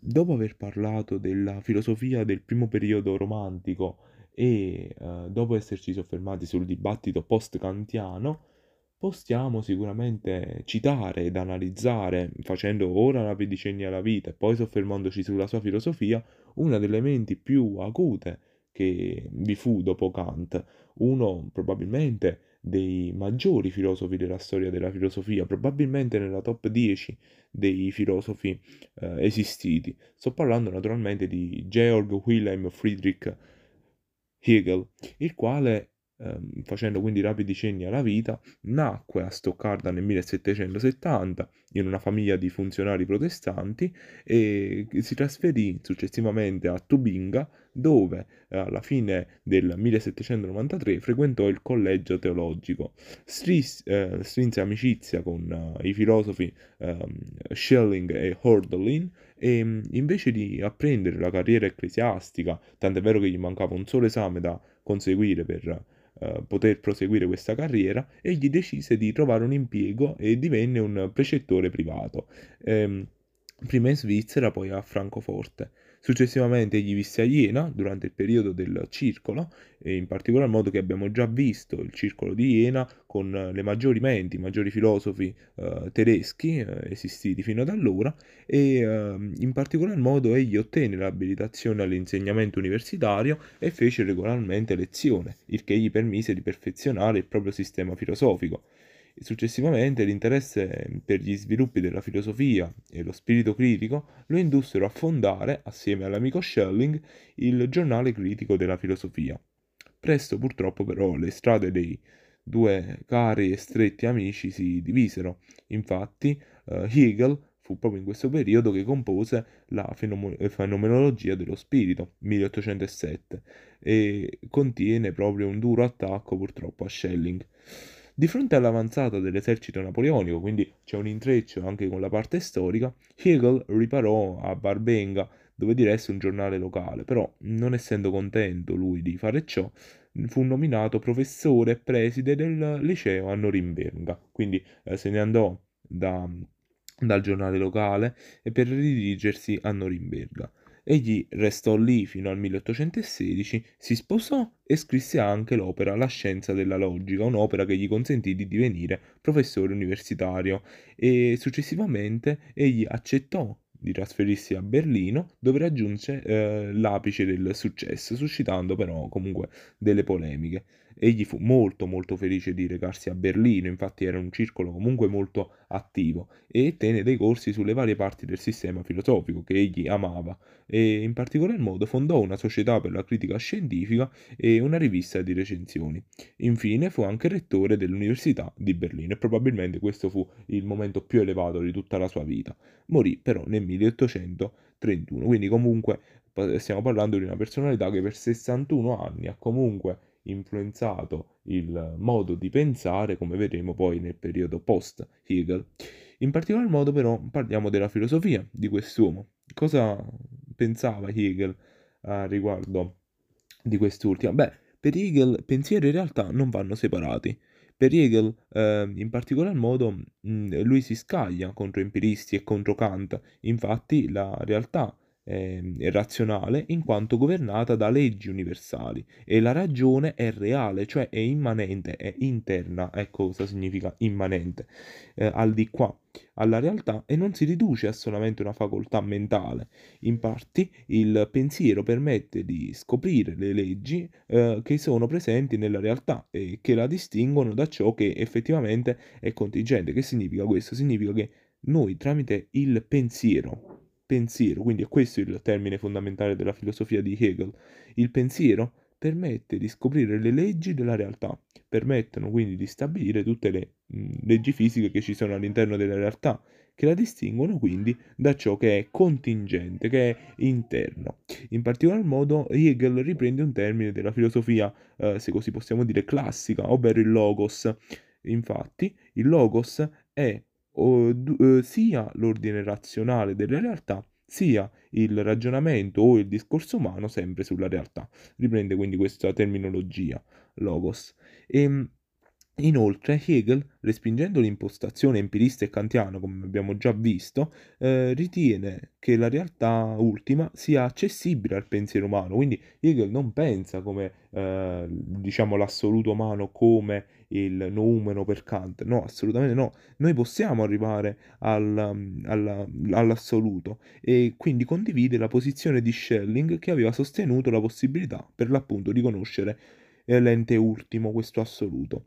dopo aver parlato della filosofia del primo periodo romantico e eh, dopo esserci soffermati sul dibattito post-kantiano, possiamo sicuramente citare ed analizzare, facendo ora la pedicegna alla vita e poi soffermandoci sulla sua filosofia, una delle menti più acute che vi fu dopo Kant, uno probabilmente dei maggiori filosofi della storia della filosofia, probabilmente nella top 10 dei filosofi eh, esistiti. Sto parlando naturalmente di Georg Wilhelm Friedrich Hegel, il quale ehm, facendo quindi rapidi cenni alla vita, nacque a Stoccarda nel 1770 in una famiglia di funzionari protestanti e si trasferì successivamente a Tubinga dove eh, alla fine del 1793 frequentò il collegio teologico. Stris, eh, strinse amicizia con uh, i filosofi um, Schelling e Hölderlin e invece di apprendere la carriera ecclesiastica, tant'è vero che gli mancava un solo esame da conseguire per uh, poter proseguire questa carriera, egli decise di trovare un impiego e divenne un precettore privato, ehm, prima in Svizzera, poi a Francoforte. Successivamente egli visse a Iena durante il periodo del circolo, e in particolar modo che abbiamo già visto il circolo di Iena con le maggiori menti, i maggiori filosofi eh, tedeschi eh, esistiti fino ad allora, e eh, in particolar modo egli ottenne l'abilitazione all'insegnamento universitario e fece regolarmente lezione, il che gli permise di perfezionare il proprio sistema filosofico. Successivamente l'interesse per gli sviluppi della filosofia e lo spirito critico lo indussero a fondare, assieme all'amico Schelling, il giornale critico della filosofia. Presto purtroppo però le strade dei due cari e stretti amici si divisero. Infatti uh, Hegel fu proprio in questo periodo che compose la fenomenologia dello spirito, 1807, e contiene proprio un duro attacco purtroppo a Schelling. Di fronte all'avanzata dell'esercito napoleonico, quindi c'è un intreccio anche con la parte storica, Hegel riparò a Barbenga, dove diresse un giornale locale, però non essendo contento lui di fare ciò, fu nominato professore e preside del liceo a Norimberga, quindi eh, se ne andò da, dal giornale locale per dirigersi a Norimberga. Egli restò lì fino al 1816, si sposò e scrisse anche l'opera La scienza della logica, un'opera che gli consentì di divenire professore universitario e successivamente egli accettò di trasferirsi a Berlino dove raggiunse eh, l'apice del successo, suscitando però comunque delle polemiche. Egli fu molto molto felice di recarsi a Berlino, infatti era un circolo comunque molto attivo e tenne dei corsi sulle varie parti del sistema filosofico che egli amava e in particolar modo fondò una società per la critica scientifica e una rivista di recensioni. Infine fu anche rettore dell'Università di Berlino e probabilmente questo fu il momento più elevato di tutta la sua vita. Morì però nel 1831, quindi comunque stiamo parlando di una personalità che per 61 anni ha comunque influenzato il modo di pensare, come vedremo poi nel periodo post-Hegel. In particolar modo però parliamo della filosofia di quest'uomo. Cosa pensava Hegel a riguardo di quest'ultima? Beh, per Hegel pensiero e realtà non vanno separati. Per Hegel, eh, in particolar modo, mh, lui si scaglia contro empiristi e contro Kant. Infatti, la realtà eh, razionale in quanto governata da leggi universali e la ragione è reale, cioè è immanente, è interna, ecco cosa significa immanente, eh, al di qua alla realtà e non si riduce a solamente una facoltà mentale. Infatti il pensiero permette di scoprire le leggi eh, che sono presenti nella realtà e che la distinguono da ciò che effettivamente è contingente. Che significa questo? Significa che noi tramite il pensiero pensiero, quindi è questo il termine fondamentale della filosofia di Hegel, il pensiero permette di scoprire le leggi della realtà, permettono quindi di stabilire tutte le mh, leggi fisiche che ci sono all'interno della realtà, che la distinguono quindi da ciò che è contingente, che è interno. In particolar modo Hegel riprende un termine della filosofia, eh, se così possiamo dire, classica, ovvero il logos. Infatti, il logos è eh, sia l'ordine razionale delle realtà, sia il ragionamento o il discorso umano sempre sulla realtà. Riprende quindi questa terminologia, logos. E, ehm, Inoltre, Hegel, respingendo l'impostazione empirista e kantiana, come abbiamo già visto, eh, ritiene che la realtà ultima sia accessibile al pensiero umano. Quindi Hegel non pensa come, eh, diciamo, l'assoluto umano come il noumeno per Kant. No, assolutamente no. Noi possiamo arrivare al, al, all'assoluto e quindi condivide la posizione di Schelling che aveva sostenuto la possibilità, per l'appunto, di conoscere l'ente ultimo, questo assoluto.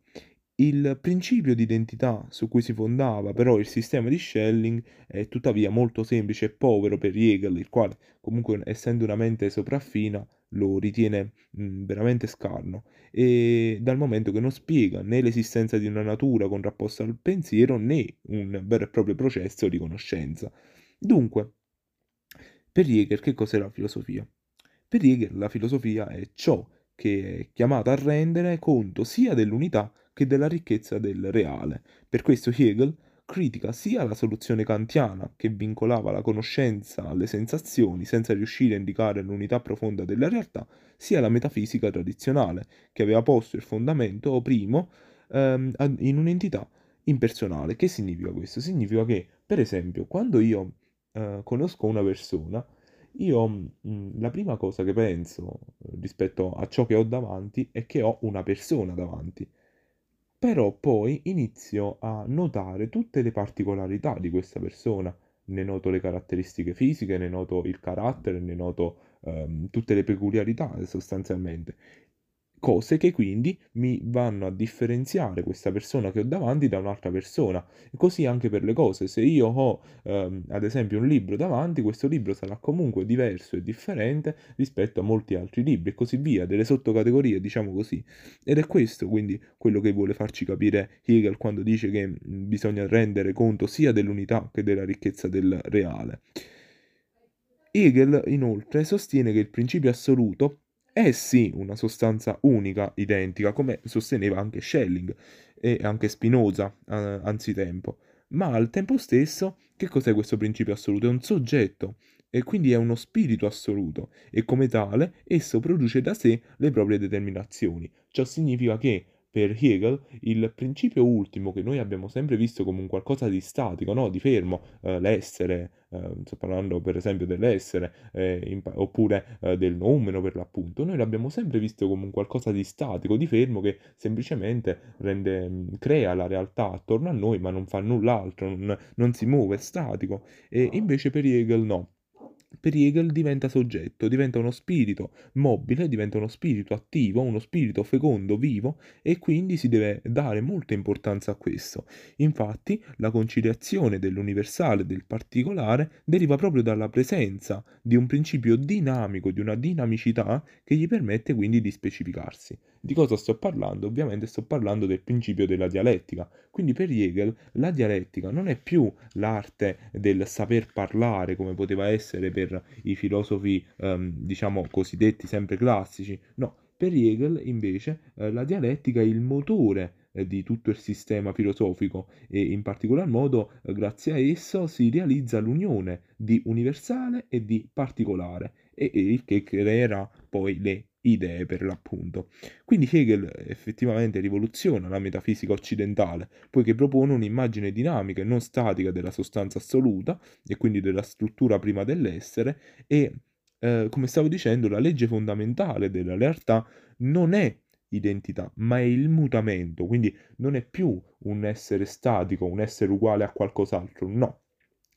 Il principio di identità su cui si fondava però il sistema di Schelling è tuttavia molto semplice e povero per Hegel, il quale comunque essendo una mente sopraffina lo ritiene mh, veramente scarno, e dal momento che non spiega né l'esistenza di una natura contrapposta al pensiero né un vero e proprio processo di conoscenza. Dunque, per Hegel che cos'è la filosofia? Per Hegel la filosofia è ciò che è chiamata a rendere conto sia dell'unità che della ricchezza del reale. Per questo Hegel critica sia la soluzione kantiana, che vincolava la conoscenza alle sensazioni senza riuscire a indicare l'unità profonda della realtà, sia la metafisica tradizionale, che aveva posto il fondamento primo ehm, in un'entità impersonale. Che significa questo? Significa che, per esempio, quando io eh, conosco una persona, io mh, mm, la prima cosa che penso rispetto a ciò che ho davanti è che ho una persona davanti. Però poi inizio a notare tutte le particolarità di questa persona. Ne noto le caratteristiche fisiche, ne noto il carattere, ne noto ehm, tutte le peculiarità sostanzialmente cose che quindi mi vanno a differenziare questa persona che ho davanti da un'altra persona. E così anche per le cose, se io ho ehm, ad esempio un libro davanti, questo libro sarà comunque diverso e differente rispetto a molti altri libri e così via, delle sottocategorie, diciamo così. Ed è questo quindi quello che vuole farci capire Hegel quando dice che bisogna rendere conto sia dell'unità che della ricchezza del reale. Hegel inoltre sostiene che il principio assoluto è sì una sostanza unica, identica, come sosteneva anche Schelling e anche Spinoza eh, anzitempo, ma al tempo stesso che cos'è questo principio assoluto? È un soggetto e quindi è uno spirito assoluto e come tale esso produce da sé le proprie determinazioni. Ciò significa che per Hegel il principio ultimo che noi abbiamo sempre visto come un qualcosa di statico, no? di fermo, eh, l'essere, eh, sto parlando per esempio dell'essere, eh, in, oppure eh, del noumeno per l'appunto, noi l'abbiamo sempre visto come un qualcosa di statico, di fermo che semplicemente rende, mm, crea la realtà attorno a noi ma non fa null'altro, non, non si muove, è statico. E invece per Hegel no per Hegel diventa soggetto, diventa uno spirito mobile, diventa uno spirito attivo, uno spirito fecondo, vivo e quindi si deve dare molta importanza a questo. Infatti la conciliazione dell'universale e del particolare deriva proprio dalla presenza di un principio dinamico, di una dinamicità che gli permette quindi di specificarsi. Di cosa sto parlando? Ovviamente sto parlando del principio della dialettica. Quindi per Hegel la dialettica non è più l'arte del saper parlare come poteva essere per i filosofi, ehm, diciamo, cosiddetti sempre classici. No, per Hegel invece eh, la dialettica è il motore eh, di tutto il sistema filosofico e in particolar modo eh, grazie a esso si realizza l'unione di universale e di particolare e il che creerà poi le idee per l'appunto. Quindi Hegel effettivamente rivoluziona la metafisica occidentale, poiché propone un'immagine dinamica e non statica della sostanza assoluta e quindi della struttura prima dell'essere e eh, come stavo dicendo la legge fondamentale della realtà non è identità, ma è il mutamento, quindi non è più un essere statico, un essere uguale a qualcos'altro, no,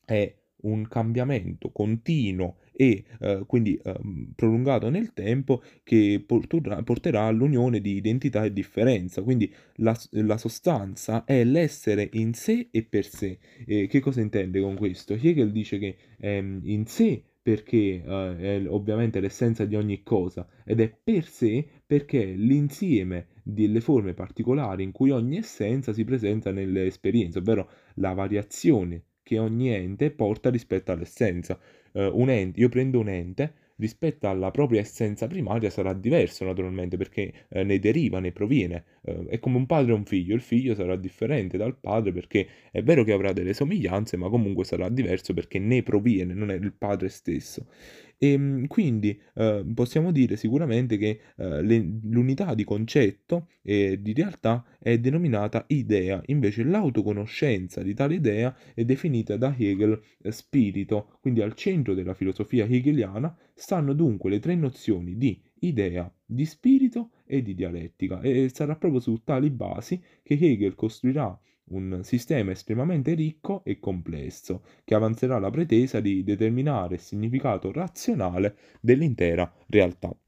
è un cambiamento continuo e eh, quindi eh, prolungato nel tempo che porterà, porterà, all'unione di identità e differenza. Quindi la, la sostanza è l'essere in sé e per sé. E che cosa intende con questo? Hegel dice che ehm, in sé perché eh, è ovviamente l'essenza di ogni cosa ed è per sé perché l'insieme delle forme particolari in cui ogni essenza si presenta nelle esperienze, ovvero la variazione che ogni ente porta rispetto all'essenza. Un ente, io prendo un ente, rispetto alla propria essenza primaria sarà diverso naturalmente perché eh, ne deriva, ne proviene. Eh, è come un padre e un figlio, il figlio sarà differente dal padre perché è vero che avrà delle somiglianze, ma comunque sarà diverso perché ne proviene, non è il padre stesso. Ehm, quindi, uhm, possiamo dire sicuramente che, uhm, le l'unità di concetto e di realtà è denominata idea, invece l'autoconoscenza di tale idea è definita da Hegel eh, spirito. Quindi al centro della filosofia hegeliana stanno dunque le tre nozioni di idea, di spirito e di dialettica e sarà proprio su tali basi che Hegel costruirà un sistema estremamente ricco e complesso, che avanzerà la pretesa di determinare il significato razionale dell'intera realtà.